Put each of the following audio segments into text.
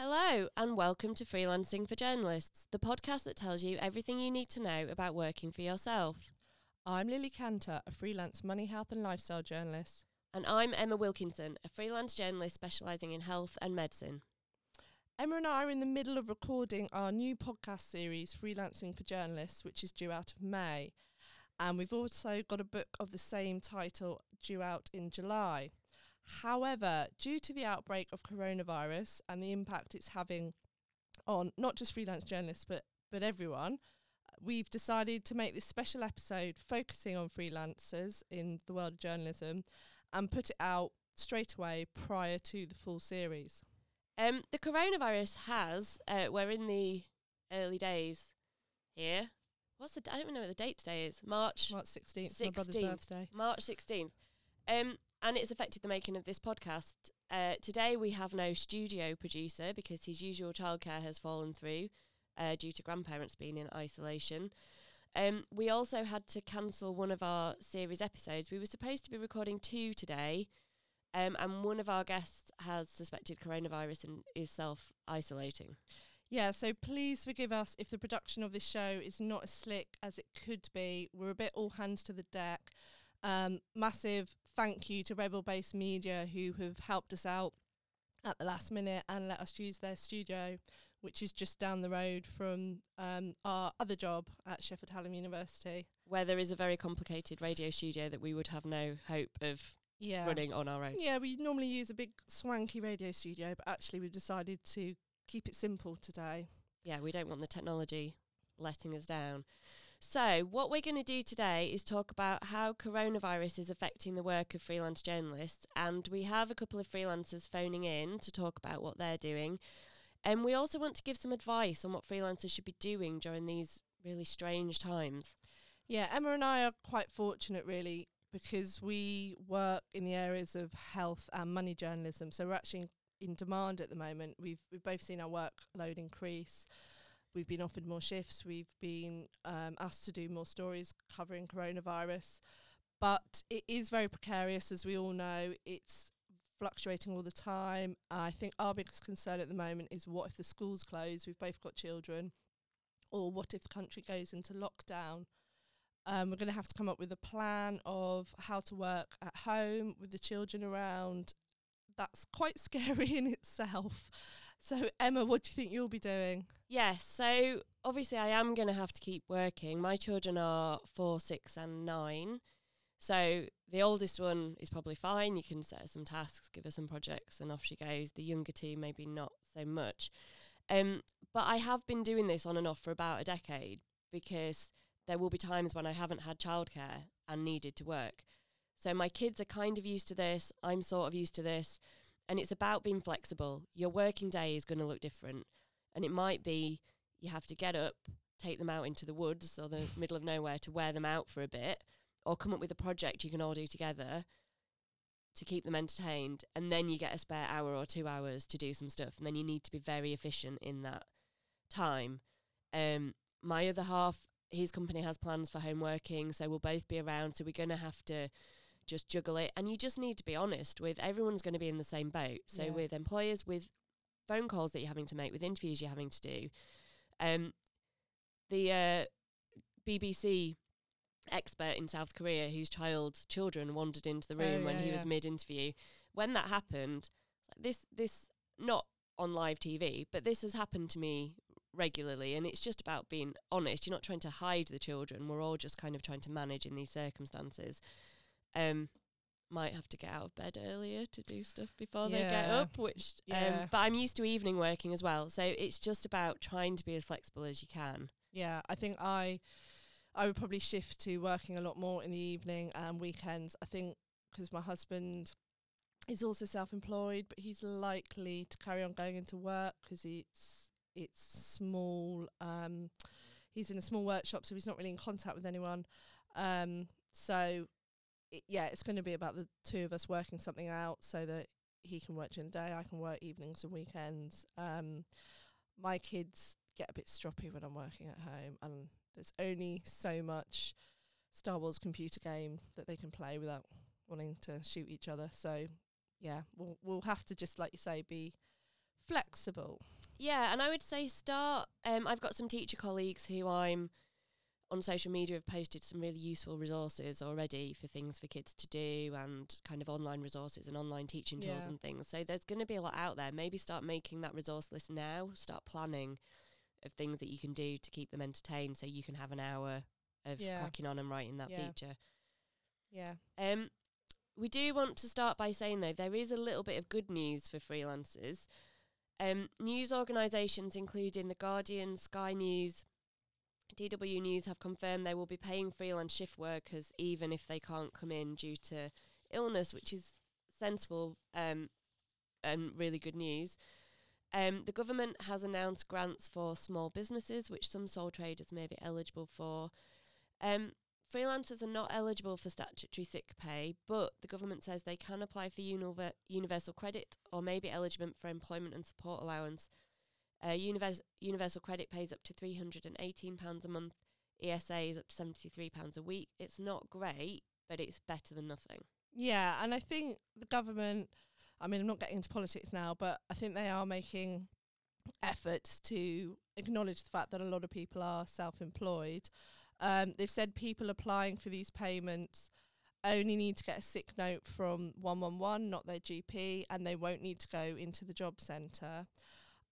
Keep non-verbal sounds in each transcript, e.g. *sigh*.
Hello, and welcome to Freelancing for Journalists, the podcast that tells you everything you need to know about working for yourself. I'm Lily Cantor, a freelance money, health, and lifestyle journalist. And I'm Emma Wilkinson, a freelance journalist specialising in health and medicine. Emma and I are in the middle of recording our new podcast series, Freelancing for Journalists, which is due out of May. And we've also got a book of the same title due out in July. However, due to the outbreak of coronavirus and the impact it's having on not just freelance journalists but but everyone, we've decided to make this special episode focusing on freelancers in the world of journalism and put it out straight away prior to the full series. Um, the coronavirus has, uh, we're in the early days here. What's the, I don't even know what the date today is. March. March 16th, my brother's birthday. March 16th. Um, and it's affected the making of this podcast. Uh, today we have no studio producer because his usual childcare has fallen through uh, due to grandparents being in isolation. Um, we also had to cancel one of our series episodes. We were supposed to be recording two today, um, and one of our guests has suspected coronavirus and is self isolating. Yeah, so please forgive us if the production of this show is not as slick as it could be. We're a bit all hands to the deck. Um, massive thank you to Rebel Base Media who have helped us out at the last minute and let us use their studio, which is just down the road from um, our other job at Sheffield Hallam University. Where there is a very complicated radio studio that we would have no hope of Yeah. running on our own. Yeah, we normally use a big swanky radio studio, but actually we've decided to keep it simple today. yeah, we don't want the technology letting us down. So, what we're going to do today is talk about how coronavirus is affecting the work of freelance journalists. And we have a couple of freelancers phoning in to talk about what they're doing. And we also want to give some advice on what freelancers should be doing during these really strange times. Yeah, Emma and I are quite fortunate, really, because we work in the areas of health and money journalism. So we're actually in, demand at the moment. We've we've both seen our workload increase. We've been offered more shifts. We've been um, asked to do more stories covering coronavirus, but it is very precarious, as we all know. It's fluctuating all the time. I think our biggest concern at the moment is what if the schools close? We've both got children, or what if the country goes into lockdown? Um, we're going to have to come up with a plan of how to work at home with the children around. That's quite *laughs* scary in itself. So, Emma, what do you think you'll be doing? Yes, so obviously I am going to have to keep working. My children are four, six, and nine. So the oldest one is probably fine. You can set her some tasks, give her some projects, and off she goes. The younger two, maybe not so much. Um, but I have been doing this on and off for about a decade because there will be times when I haven't had childcare and needed to work. So my kids are kind of used to this. I'm sort of used to this. And it's about being flexible. Your working day is going to look different. And it might be you have to get up, take them out into the woods or the middle of nowhere to wear them out for a bit, or come up with a project you can all do together to keep them entertained. And then you get a spare hour or two hours to do some stuff. And then you need to be very efficient in that time. Um, my other half, his company has plans for home working, so we'll both be around. So we're going to have to just juggle it. And you just need to be honest with everyone's going to be in the same boat. So Yeah. with employers, with phone calls that you're having to make, with interviews you're having to do. Um, the uh, BBC expert in South Korea whose child children wandered into the Oh, room when yeah, he was mid interview. When that happened, this this not on live TV, but this has happened to me regularly and it's just about being honest. You're not trying to hide the children. We're all just kind of trying to manage in these circumstances. Um might have to get out of bed earlier to do stuff before they get up, which Yeah. um but I'm used to evening working as well. So it's just about trying to be as flexible as you can. Yeah, I think I I would probably shift to working a lot more in the evening and weekends. I think because my husband is also self-employed, but he's likely to carry on going into work because it's it's small. Um, he's in a small workshop, so he's not really in contact with anyone. Um, so it, yeah, it's going to be about the two of us working something out so that he can work during the day, I can work evenings and weekends. Um, my kids get a bit stroppy when I'm working at home, and there's only so much Star Wars computer game that they can play without wanting to shoot each other. So yeah, we'll we'll have to just like you say be flexible. Yeah, and I would say start. Um, I've got some teacher colleagues who I'm on social media have posted some really useful resources already for things for kids to do and kind of online resources and online teaching tools Yeah. and things. So there's going to be a lot out there. Maybe start making that resource list now. Start planning of things that you can do to keep them entertained, so you can have an hour of Yeah. cracking on and writing that Yeah. feature. Yeah. Um, we do want to start by saying though there is a little bit of good news for freelancers. Um, news organisations, including the Guardian, Sky News, DW News, have confirmed they will be paying freelance shift workers even if they can't come in due to illness, which is sensible um, and really good news. Um, the government has announced grants for small businesses, which some sole traders may be eligible for. Um, freelancers are not eligible for statutory sick pay, but the government says they can apply for univer- universal credit or may be eligible for employment and support allowance. Uh, univers- universal credit pays up to £318 a month. ESA is up to £73 a week. It's not great, but it's better than nothing. Yeah, and I think the government, I mean, I'm not getting into politics now, but I think they are making efforts to acknowledge the fact that a lot of people are self employed. Um, they've said people applying for these payments only need to get a sick note from 111, not their GP, and they won't need to go into the job centre.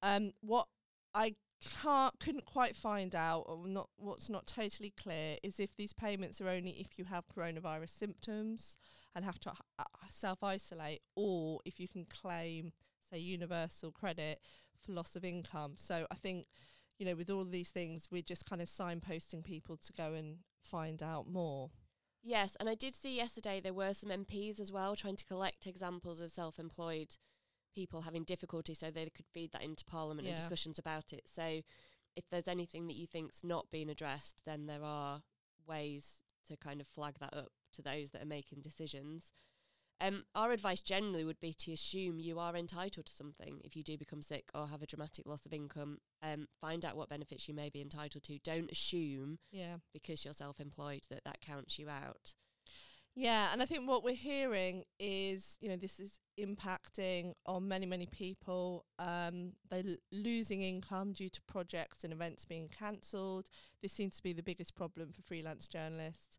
Um, what I can't couldn't quite find out or not what's not totally clear is if these payments are only if you have coronavirus symptoms and have to uh, self isolate, or if you can claim, say, universal credit for loss of income. So I think, you know, with all these things, we're just kind of signposting people to go and find out more. Yes, and I did see yesterday there were some MPs as well trying to collect examples of self employed people having difficulty so they could feed that into Parliament and discussions about it. So if there's anything that you think's not being addressed, then there are ways to kind of flag that up to those that are making decisions. Um, our advice generally would be to assume you are entitled to something if you do become sick or have a dramatic loss of income. Um, find out what benefits you may be entitled to. Don't assume Yeah. because you're self-employed that that counts you out. Yeah, and I think what we're hearing is, you know, this is impacting on many, many people. Um, they're losing income due to projects and events being cancelled. This seems to be the biggest problem for freelance journalists.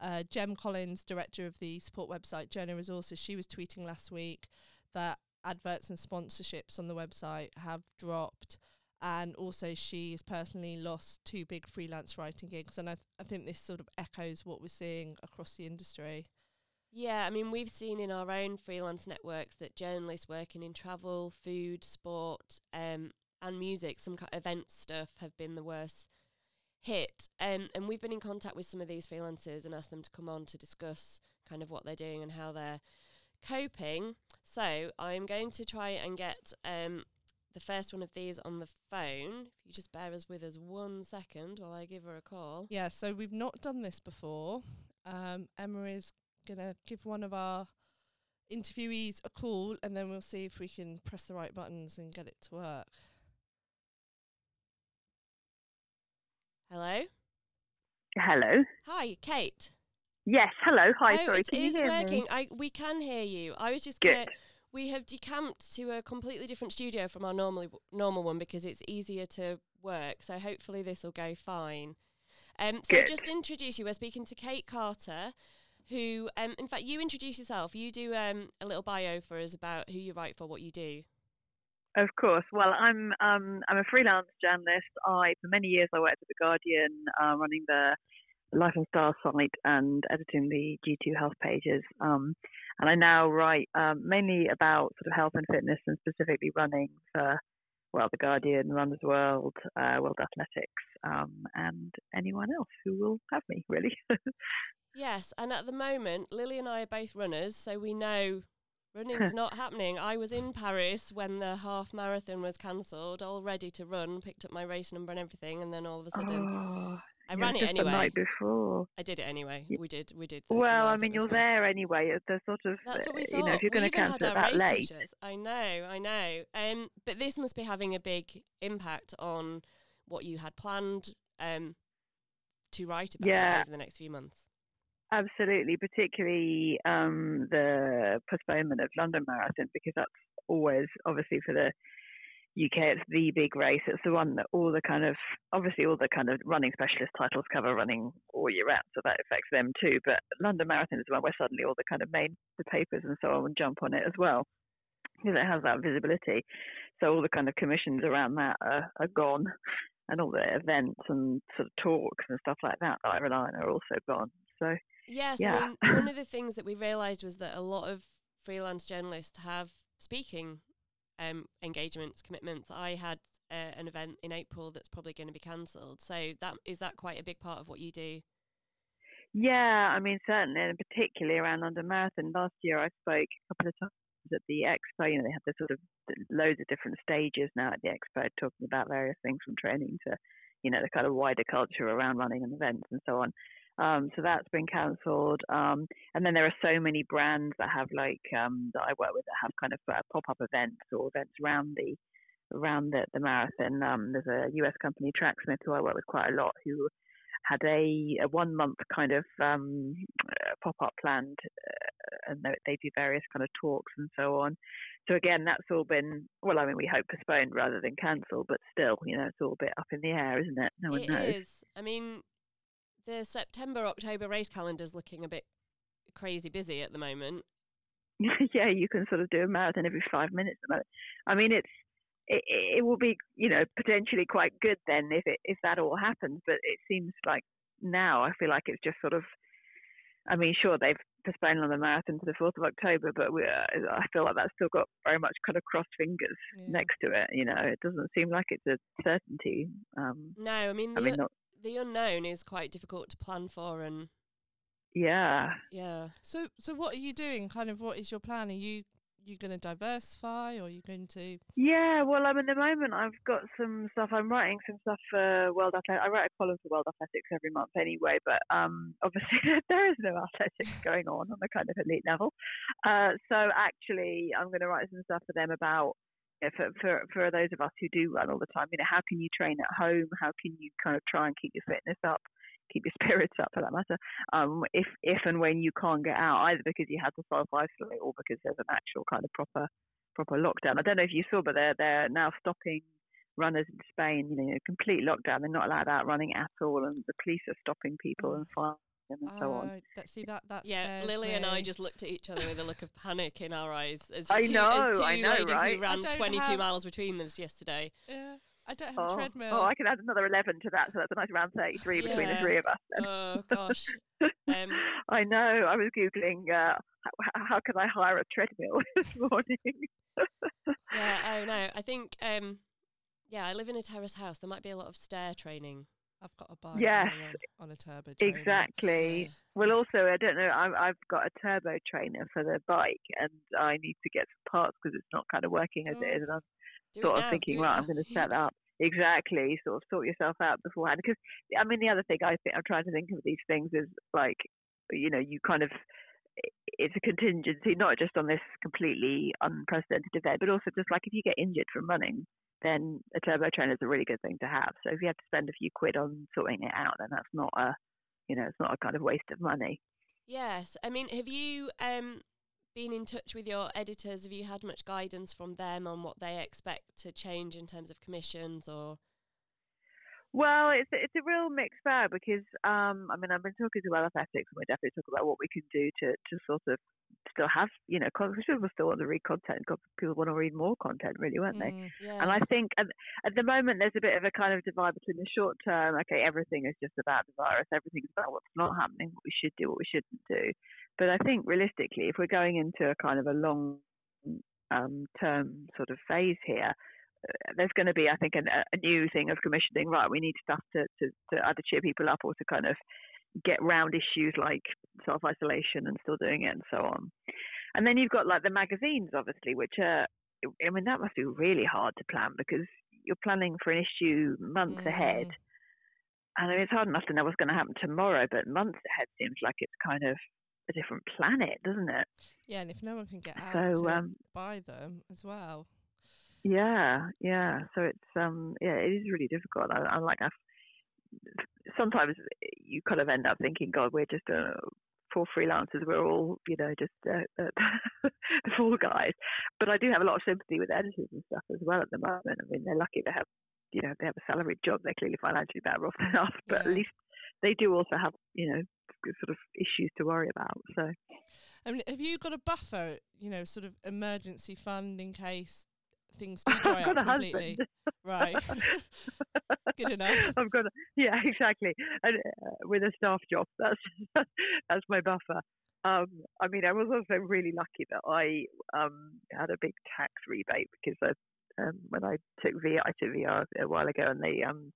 Uh, Jem Collins, director of the support website Journo Resources, she was tweeting last week that adverts and sponsorships on the website have dropped. And also, she has personally lost two big freelance writing gigs. And I, th- I think this sort of echoes what we're seeing across the industry. Yeah, I mean, we've seen in our own freelance networks that journalists working in travel, food, sport, um, and music, some kind of event stuff, have been the worst hit. Um, and we've been in contact with some of these freelancers and asked them to come on to discuss kind of what they're doing and how they're coping. So I'm going to try and get um, the first one of these on the phone. If you just bear us with us one second while I give her a call. Yeah, so we've not done this before. Um, Emma is going to give one of our interviewees a call and then we'll see if we can press the right buttons and get it to work. Hello? Hello. Hi, Kate. Yes. Hello. Hi. oh, sorry. it can you hear working. me? I we can hear you. I was just gonna. We have decamped to a completely different studio from our normal normal one because it's easier to work. So hopefully this will go fine. Um, so Good. just introduce you, we're speaking to Kate Carter, who, um, in fact, you introduce yourself. You do um, a little bio for us about who you write for, what you do. Of course. Well, I'm um, I'm a freelance journalist. I for many years I worked at the Guardian, uh, running the Life and Style site and editing the G2 health pages. Um, and I now write um, mainly about sort of health and fitness, and specifically running for well, the Guardian, Runners World, uh, World Athletics, um, and anyone else who will have me really. *laughs* Yes, and at the moment, Lily and I are both runners, so we know running's *laughs* not happening. I was in Paris when the half marathon was cancelled, all ready to run, picked up my race number and everything, and then all of a sudden, oh, I ran it just the anyway. night before. I did it anyway. We did. We did. Well, I mean, you're fun. there anyway. The sort of, That's what we thought. you know, if you're going to cancel it that late. t-shirts. I know, I know. Um, but this must be having a big impact on what you had planned um, to write about Yeah. over the next few months. Absolutely, particularly um, the postponement of London Marathon because that's always obviously for the UK. It's the big race. It's the one that all the kind of obviously all the kind of running specialist titles cover running all year round, so that affects them too. But London Marathon is one where suddenly all the kind of main the papers and so on jump on it as well because it has that visibility. So all the kind of commissions around that are, are gone, and all the events and sort of talks and stuff like that that I rely on are also gone. So yes, yeah. I mean one of the things that we realised was that a lot of freelance journalists have speaking um, engagements, commitments. I had uh, an event in April that's probably going to be cancelled. So that is that quite a big part of what you do. Yeah, I mean certainly, and particularly around London Marathon. Last year, I spoke a couple of times at the expo. You know, they have the sort of loads of different stages now at the expo, talking about various things from training to, you know, the kind of wider culture around running and events and so on. Um, so that's been cancelled. Um, and then there are so many brands that have like um, that I work with that have kind of uh, pop-up events or events around the around the, the marathon. Um, there's a US company, Tracksmith, who I work with quite a lot, who had a, a one month kind of um, uh, pop up planned, uh, and they, they do various kind of talks and so on. So again, that's all been well. I mean, we hope postponed rather than cancelled, but still, you know, it's all a bit up in the air, isn't it? No one It knows. is. I mean, the September October race calendar's looking a bit crazy busy at the moment. *laughs* yeah, you can sort of do a marathon every five minutes. at the. I mean, it's it, it will be you know potentially quite good then if it if that all happens. But it seems like now I feel like it's just sort of. I mean, sure they've postponed on the marathon to the fourth of October, but we, uh, I feel like that's still got very much kind of crossed fingers Yeah. next to it. You know, it doesn't seem like it's a certainty. Um, No, I mean the I mean, un- not the unknown is quite difficult to plan for, and yeah. yeah. So, so what are you doing? Kind of, what is your plan? Are you you going to diversify, or are you going to? Yeah, well, I'm at the moment. I've got some stuff. I'm writing some stuff for World Athletics. I write a column for World Athletics every month anyway, but um, obviously *laughs* there is no athletics *laughs* going on on the kind of elite level. Uh, so actually, I'm going to write some stuff for them about you know, for, for for those of us who do run all the time. You know, how can you train at home? How can you kind of try and keep your fitness up? Keep your *laughs* spirits up for that matter. Um, if if and when you can't get out, either because you had to self isolate or because there's an actual kind of proper proper lockdown. I don't know if you saw, but they're they're now stopping runners in Spain. You know, complete lockdown. They're not allowed out running at all, and the police are stopping people and firing them and so on. Oh, that, see that that Yeah, scares Lily and I just looked at each other with a look of *laughs* panic in our eyes as I two, know, as two I know, ladies right? who I ran don't 22 have- miles between us yesterday. Yeah, I don't have a Oh, treadmill. oh, I can add another eleven to that, so that's a nice round thirty-three between the three of us. then. Oh gosh. *laughs* Um, I know. I was googling uh, how, how can I hire a treadmill *laughs* this morning. yeah. Oh no. I think. Um, yeah, I live in a terrace house. There might be a lot of stair training. I've got a bike Yes, on, on a turbo. trainer. Exactly. Well, also, I don't know. I've, I've got a turbo trainer for the bike, and I need to get some parts because it's not kind of working as Oh. it is. And oh, I'm Do sort of now, thinking, do right, I'm going to set up. Exactly. Sort of sort yourself out beforehand. Because I mean, the other thing I think I'm trying to think of these things is like, you know, you kind of it's a contingency, not just on this completely unprecedented event, but also just like if you get injured from running, then a turbo trainer is a really good thing to have. So if you have to spend a few quid on sorting it out, then that's not a, you know, it's not a kind of waste of money. Yes. I mean, have you um been in touch with your editors? Have you had much guidance from them on what they expect to change in terms of commissions or? Well, it's it's a real mixed bag because um, I mean I've been talking to World Athletics and we definitely talk about what we can do to to sort of still have you know because people still want to read content, people want to read more content, really, won't they? Mm, Yeah. And I think at, at the moment there's a bit of a kind of divide between the short term, okay, everything is just about the virus, everything's about what's not happening, what we should do, what we shouldn't do. But I think realistically, if we're going into a kind of a long um, term sort of phase here, uh, there's going to be, I think, an, a new thing of commissioning. Right, we need stuff to, to, to either cheer people up or to kind of get round issues like self isolation and still doing it and so on. And then you've got like the magazines, obviously, which are, I mean, that must be really hard to plan because you're planning for an issue months ahead. Mm. And I mean, it's hard enough to know what's going to happen tomorrow, but months ahead seems like it's kind of a different planet, doesn't it? Yeah, and if no one can get out So, to um, buy them as well. Yeah, yeah. So it's um, yeah, it is really difficult. I, I'm like, I've, sometimes you kind of end up thinking, God, we're just uh, poor freelancers, we're all, you know, just uh, uh, *laughs* the fall guys. But I do have a lot of sympathy with editors and stuff as well at the moment. I mean, they're lucky to have, you know, they have a salaried job. They're clearly financially better off *laughs* than us, but yeah. at least they do also have, you know, sort of issues to worry about. So, I mean, have you got a buffer, you know, sort of emergency fund in case things do dry up completely. *laughs* right. *laughs* Good enough. I've got a, yeah, exactly. And uh, with a staff job, *laughs* that's that's my buffer. Um, I mean, I was also really lucky that I um, had a big tax rebate because I, um, when I took VR, I took VR a while ago, and they um,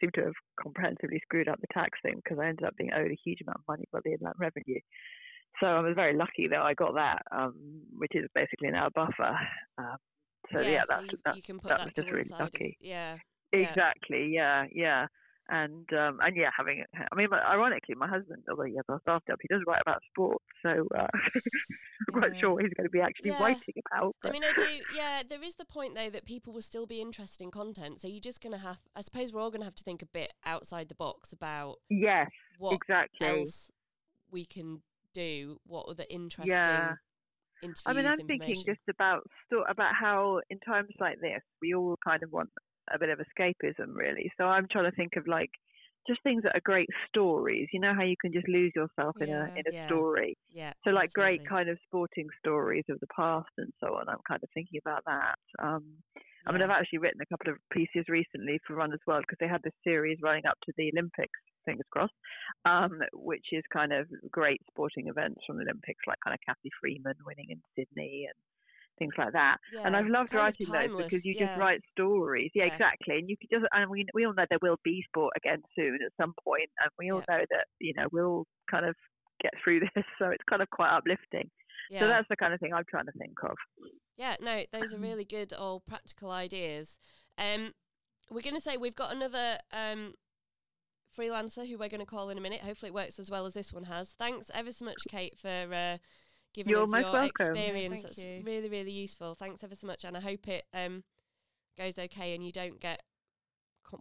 seemed to have comprehensively screwed up the tax thing because I ended up being owed a huge amount of money by the inland revenue. So I was very lucky that I got that, um, which is basically now a buffer. Um, so yeah, yeah that's, you, that, you can put that, that was just really lucky. As, yeah. Exactly. Yeah. Yeah. And um, and yeah, having it, I mean, ironically, my husband, although he has a staff job, he does write about sports, so uh, *laughs* I'm quite sure he's going to be actually yeah. writing about. But. I mean, I do. Yeah, there is the point though that people will still be interested in content, so you're just going to have. I suppose we're all going to have to think a bit outside the box about. Yes. What exactly. else we can do? What other interesting yeah interviews. I mean, I'm thinking just about about how in times like this we all kind of want a bit of escapism, really. So I'm trying to think of like just things that are great stories. You know how you can just lose yourself in yeah, a in a yeah. story. Yeah. So like absolutely. great kind of sporting stories of the past and so on. I'm kind of thinking about that. Um, I mean, I've actually written a couple of pieces recently for Runner's World because they had this series running up to the Olympics fingers crossed, um, which is kind of great sporting events from the Olympics, like kind of Cathy Freeman winning in Sydney and things like that. Yeah, and I've loved writing those because you yeah. just write stories. Yeah, yeah, exactly. And you could just, and we we all know there will be sport again soon at some point, and we all know that you know we'll kind of get through *laughs* this, so it's kind of quite uplifting. So that's the kind of thing I'm trying to think of. Yeah, no, those are really good, all practical ideas. Um, we're going to say we've got another um, freelancer who we're going to call in a minute. Hopefully, it works as well as this one has. Thanks ever so much, Kate, for uh, giving You're us your welcome. experience. Yeah, That's you. really, really useful. Thanks ever so much, and I hope it um, goes okay and you don't get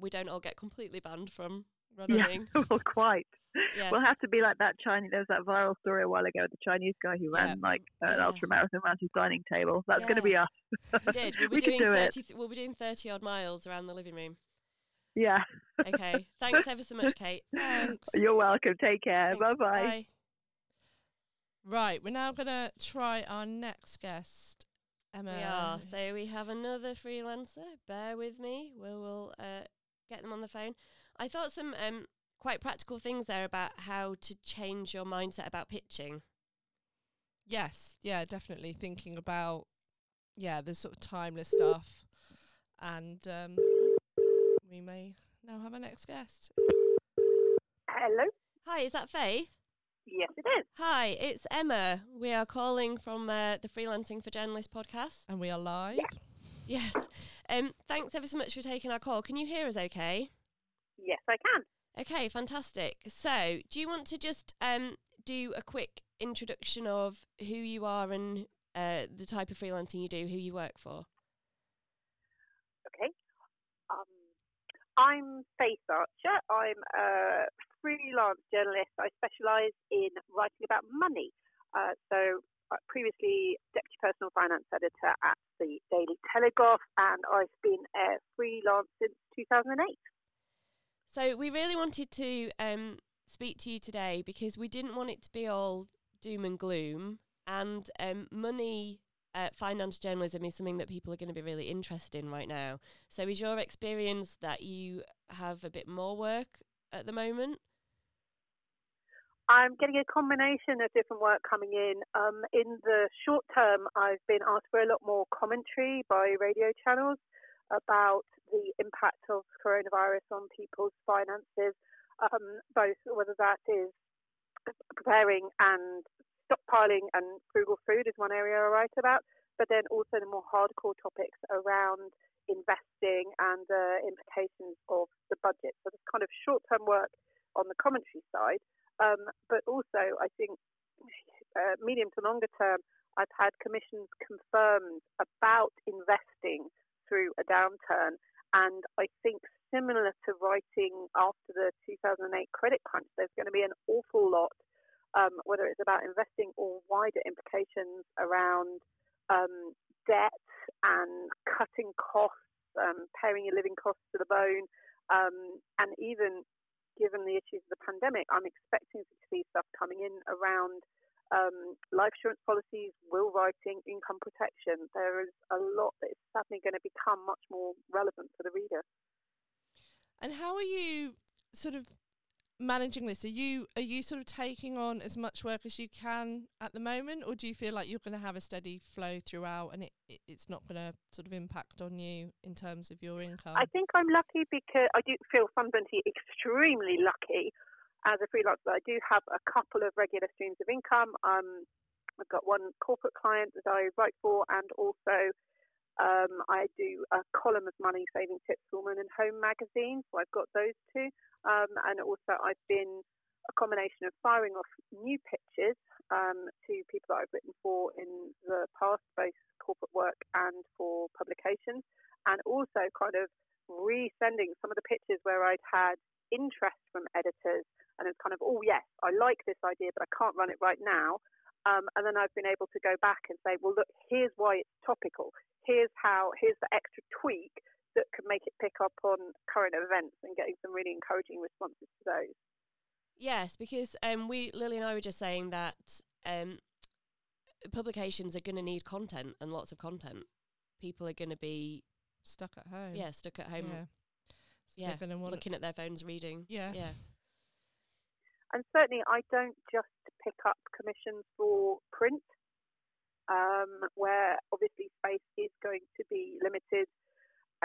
we don't all get completely banned from running. Yeah, *laughs* well, quite. Yes. We'll have to be like that Chinese. There was that viral story a while ago. The Chinese guy who ran Yeah. like an Yeah. ultra marathon around his dining table. That's going to be us. We did. *laughs* We'll be we doing do it. thirty. Th- we'll be doing thirty odd miles around the living room. Yeah. Okay. Thanks ever so much, Kate. *laughs* Thanks. You're welcome. Take care. Bye-bye. Bye. Right, we're now going to try our next guest, Emma. We are. So we have another freelancer. Bear with me. We will uh, get them on the phone. I thought some um, quite practical things there about how to change your mindset about pitching. Yes, yeah, definitely thinking about yeah the sort of timeless stuff, and um, we may now have our next guest. Hello. Hi, is that Faith? Yes, it is. Hi, it's Emma. We are calling from uh, the Freelancing for Journalists podcast. And we are live. Yes. Um, thanks ever so much for taking our call. Can you hear us okay? Yes, I can. Okay, fantastic. So, do you want to just um, do a quick introduction of who you are and uh, the type of freelancing you do, who you work for? Okay. Um, I'm Faith Archer. I'm a freelance journalist. I specialise in writing about money. Uh, so, uh, previously deputy personal finance editor at the Daily Telegraph, and I've been a freelance since 2008. So, we really wanted to um, speak to you today because we didn't want it to be all doom and gloom. And um, money, uh, finance journalism is something that people are going to be really interested in right now. So, is your experience that you have a bit more work at the moment? I'm getting a combination of different work coming in. Um, in the short term, I've been asked for a lot more commentary by radio channels about the impact of coronavirus on people's finances, um, both whether that is preparing and stockpiling and frugal food is one area I write about, but then also the more hardcore topics around investing and the implications of the budget. So there's kind of short-term work on the commentary side. Um, but also, I think uh, medium to longer term, I've had commissions confirmed about investing through a downturn. And I think similar to writing after the 2008 credit crunch, there's going to be an awful lot um, whether it's about investing or wider implications around um, debt and cutting costs, um, paring your living costs to the bone, um, and even given the issues of the pandemic, I'm expecting to see stuff coming in around um, life insurance policies, will writing, income protection. There is a lot that is suddenly going to become much more relevant for the reader. And how are you sort of managing this? Are you are you sort of taking on as much work as you can at the moment, or do you feel like you're going to have a steady flow throughout, and it, it it's not going to sort of impact on you in terms of your income? I think I'm lucky because I do feel fundamentally extremely lucky as a freelancer. I do have a couple of regular streams of income. Um, I've got one corporate client that I write for, and also um, I do a column of money saving tips for Woman and Home magazine, so I've got those two. Um, and also, I've been a combination of firing off new pitches um, to people that I've written for in the past, both corporate work and for publications, and also kind of resending some of the pitches where I'd had interest from editors and it's kind of, oh, yes, I like this idea, but I can't run it right now. Um, and then I've been able to go back and say, well, look, here's why it's topical here's how, here's the extra tweak that could make it pick up on current events and getting some really encouraging responses to those. Yes, because um, we Lily and I were just saying that um, publications are going to need content and lots of content. People are going to be stuck at home. Yeah, stuck at home. Yeah, so yeah. They're going to looking at their phones, reading. Yeah, yeah. And certainly, I don't just pick up commissions for print um, where obviously space is going to be limited.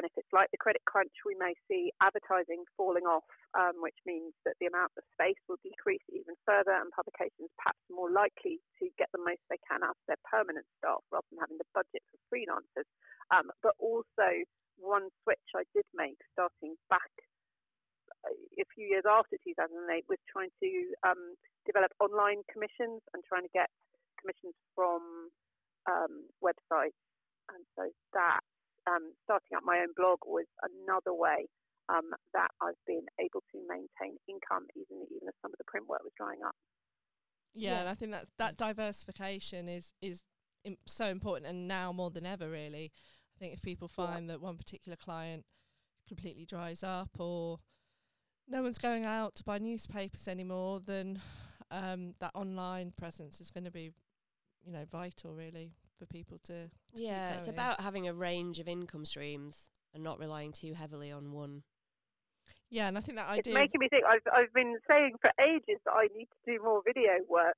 And if it's like the credit crunch, we may see advertising falling off, um, which means that the amount of space will decrease even further, and publications perhaps more likely to get the most they can out of their permanent staff rather than having the budget for freelancers. Um, but also, one switch I did make starting back uh, a few years after 2008 was trying to um, develop online commissions and trying to get commissions from um, websites. And so that um, starting up my own blog was another way um, that I've been able to maintain income even even as some of the print work was drying up. Yeah, yeah. and I think that that diversification is is Im- so important, and now more than ever, really. I think if people find yeah. that one particular client completely dries up, or no one's going out to buy newspapers anymore, then um, that online presence is going to be you know vital really for people to, to yeah it's about having a range of income streams and not relying too heavily on one yeah and i think that it's idea making me think i've i've been saying for ages that i need to do more video work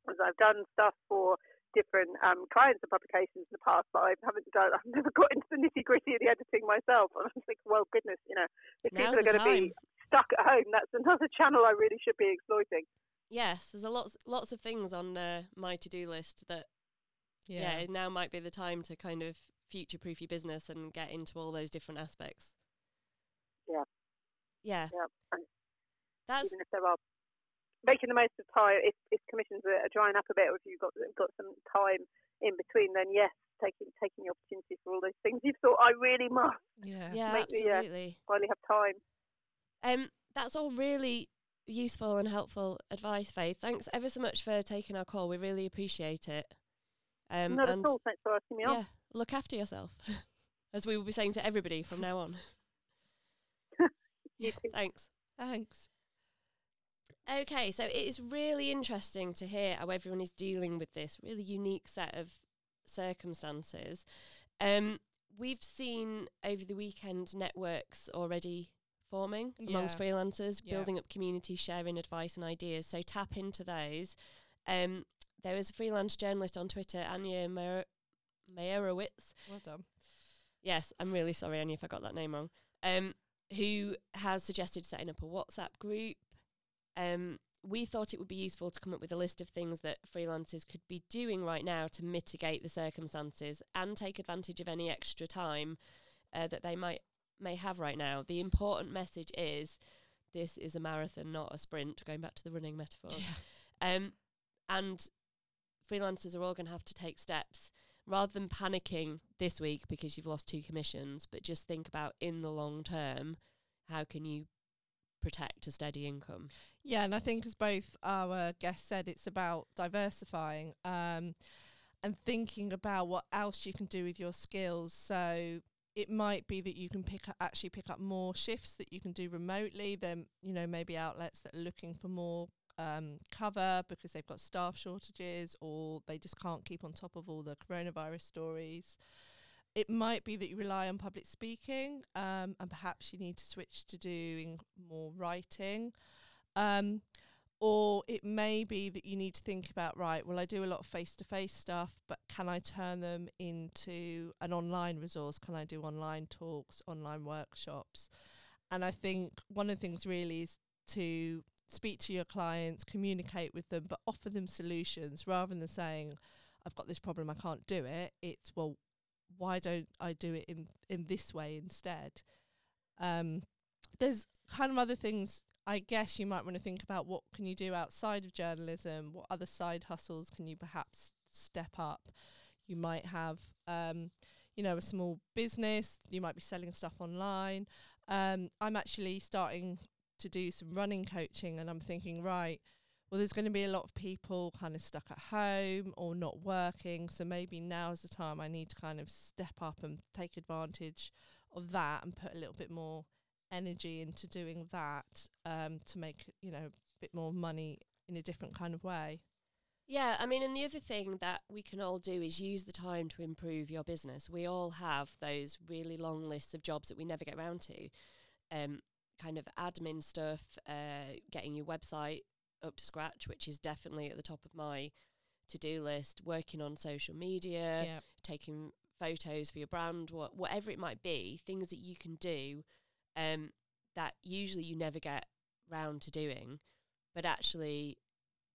because i've done stuff for different um, clients and publications in the past, but I haven't done. I've never got into the nitty gritty of the editing myself. And I'm thinking, well, goodness, you know, if Now's people are going to be stuck at home, that's another *laughs* channel I really should be exploiting. Yes, there's a lots lots of things on uh, my to do list that yeah. yeah, now might be the time to kind of future proof your business and get into all those different aspects. Yeah. Yeah. Yeah. That's even if there are making the most of time, if, if commissions are, are drying up a bit, or if you've got got some time in between, then yes, taking taking the opportunity for all those things you thought I really must. Yeah. Yeah. Make absolutely. Me, uh, finally have time. Um, that's all really useful and helpful advice, Faith. Thanks ever so much for taking our call. We really appreciate it. Um, Not at all. Thanks for asking me yeah, on. Look after yourself, *laughs* as we will be saying to everybody from now on. *laughs* Thanks. Thanks. Okay, so it is really interesting to hear how everyone is dealing with this really unique set of circumstances. Um, we've seen over the weekend networks already forming yeah. amongst freelancers, yeah. building up community, sharing advice and ideas. So tap into those. Um, there is a freelance journalist on Twitter, Anya Mayer- Meyerowitz. Well done. Yes, I'm really sorry, Anya, if I got that name wrong. Um, who has suggested setting up a WhatsApp group. Um, we thought it would be useful to come up with a list of things that freelancers could be doing right now to mitigate the circumstances and take advantage of any extra time uh, that they might may have right now. The important message is this is a marathon, not a sprint, going back to the running metaphor. Um, and freelancers are all going to have to take steps rather than panicking this week because you've lost two commissions, but just think about in the long term, how can you protect a steady income. Yeah, and I think as both our guests said, it's about diversifying um, and thinking about what else you can do with your skills. So it might be that you can pick up, actually pick up more shifts that you can do remotely. Then you know maybe outlets that are looking for more um, cover because they've got staff shortages or they just can't keep on top of all the coronavirus stories. It might be that you rely on public speaking um, and perhaps you need to switch to doing more writing. Um, or it may be that you need to think about right well i do a lot of face to face stuff but can i turn them into an online resource? Can i do online talks online workshops? And i think one of the things really is to speak to your clients communicate with them but offer them solutions rather than saying i've got this problem i can't do it. It's well why don't i do it in in this way instead um there's kind of other things I guess you might want to think about what can you do outside of journalism? What other side hustles can you perhaps step up? You might have, um, you know, a small business. You might be selling stuff online. Um, I'm actually starting to do some running coaching, and I'm thinking, right, well, there's going to be a lot of people kind of stuck at home or not working. So maybe now is the time I need to kind of step up and take advantage of that and put a little bit more energy into doing that um, to make you know a bit more money in a different kind of way. Yeah, I mean, and the other thing that we can all do is use the time to improve your business. We all have those really long lists of jobs that we never get around to, um, kind of admin stuff, uh, getting your website up to scratch, which is definitely at the top of my to do list. Working on social media, Yeah. taking photos for your brand, what whatever it might be, things that you can do um, that usually you never get round to doing, but actually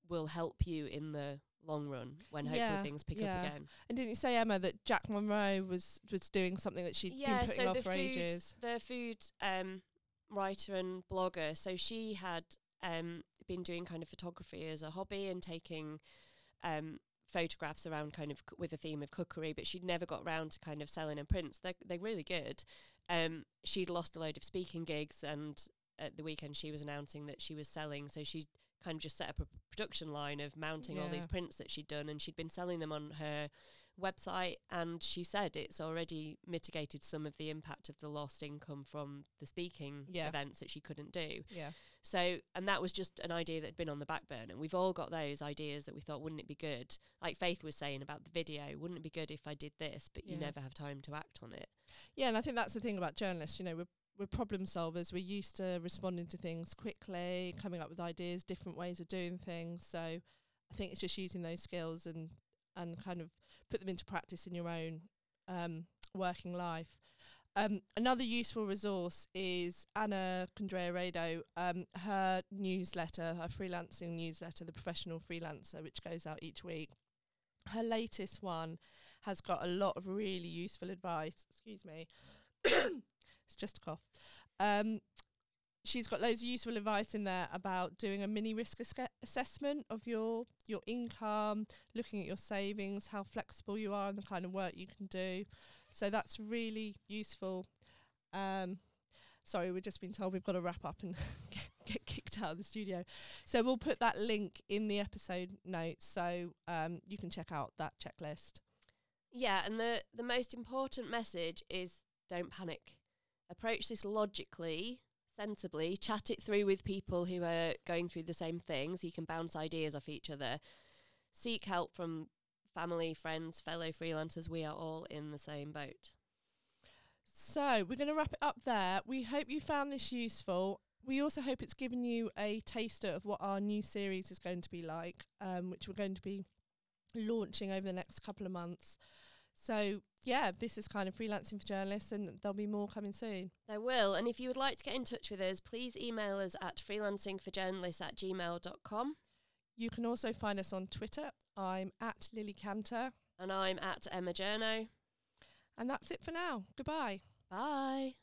will help you in the long run when hopefully Yeah, things pick yeah. up again. And didn't you say Emma that Jack Monroe was was doing something that she'd yeah, been putting so off the for food, ages? the food um, writer and blogger. So she had um, been doing kind of photography as a hobby and taking um, photographs around kind of c- with a theme of cookery, but she'd never got round to kind of selling her prints. They're they're really good. Um, she'd lost a load of speaking gigs, and at the weekend she was announcing that she was selling. So she kind of just set up a production line of mounting all these prints that she'd done, and she'd been selling them on her website. And she said it's already mitigated some of the impact of the lost income from the speaking Yeah. events that she couldn't do. Yeah, So, and that was just an idea that had been on the back burner. And we've all got those ideas that we thought, wouldn't it be good? Like Faith was saying about the video, wouldn't it be good if I did this? But you never have time to act on it. yeah, and I think that's the thing about journalists. You know, we're we're problem solvers. We're used to responding to things quickly, coming up with ideas, different ways of doing things. So I think it's just using those skills and and kind of put them into practice in your own um, working life. Um, another useful resource is Anna Codrea Um, her newsletter, her freelancing newsletter, The Professional Freelancer, which goes out each week. Her latest one has got a lot of really useful advice. Excuse me. *coughs* it's just a cough. Um, she's got loads of useful advice in there about doing a mini risk asca- assessment of your your income, looking at your savings, how flexible you are, and the kind of work you can do. So that's really useful. Um, sorry, we've just been told we've got to wrap up and *laughs* get, get kicked out of the studio. So we'll put that link in the episode notes so um, you can check out that checklist. Yeah, and the the most important message is don't panic. Approach this logically, sensibly, chat it through with people who are going through the same things. You can bounce ideas off each other. Seek help from family, friends, fellow freelancers. We are all in the same boat. So we're going to wrap it up there. We hope you found this useful. We also hope it's given you a taster of what our new series is going to be like, um, which we're going to be launching over the next couple of months. So yeah, this is kind of freelancing for journalists, and there'll be more coming soon. There will. And if you would like to get in touch with us, please email us at freelancingforjournalists at gmail.com. You can also find us on Twitter. I'm at Lily Cantor, And I'm at Emma Journo. and that's it for now. Goodbye. Bye.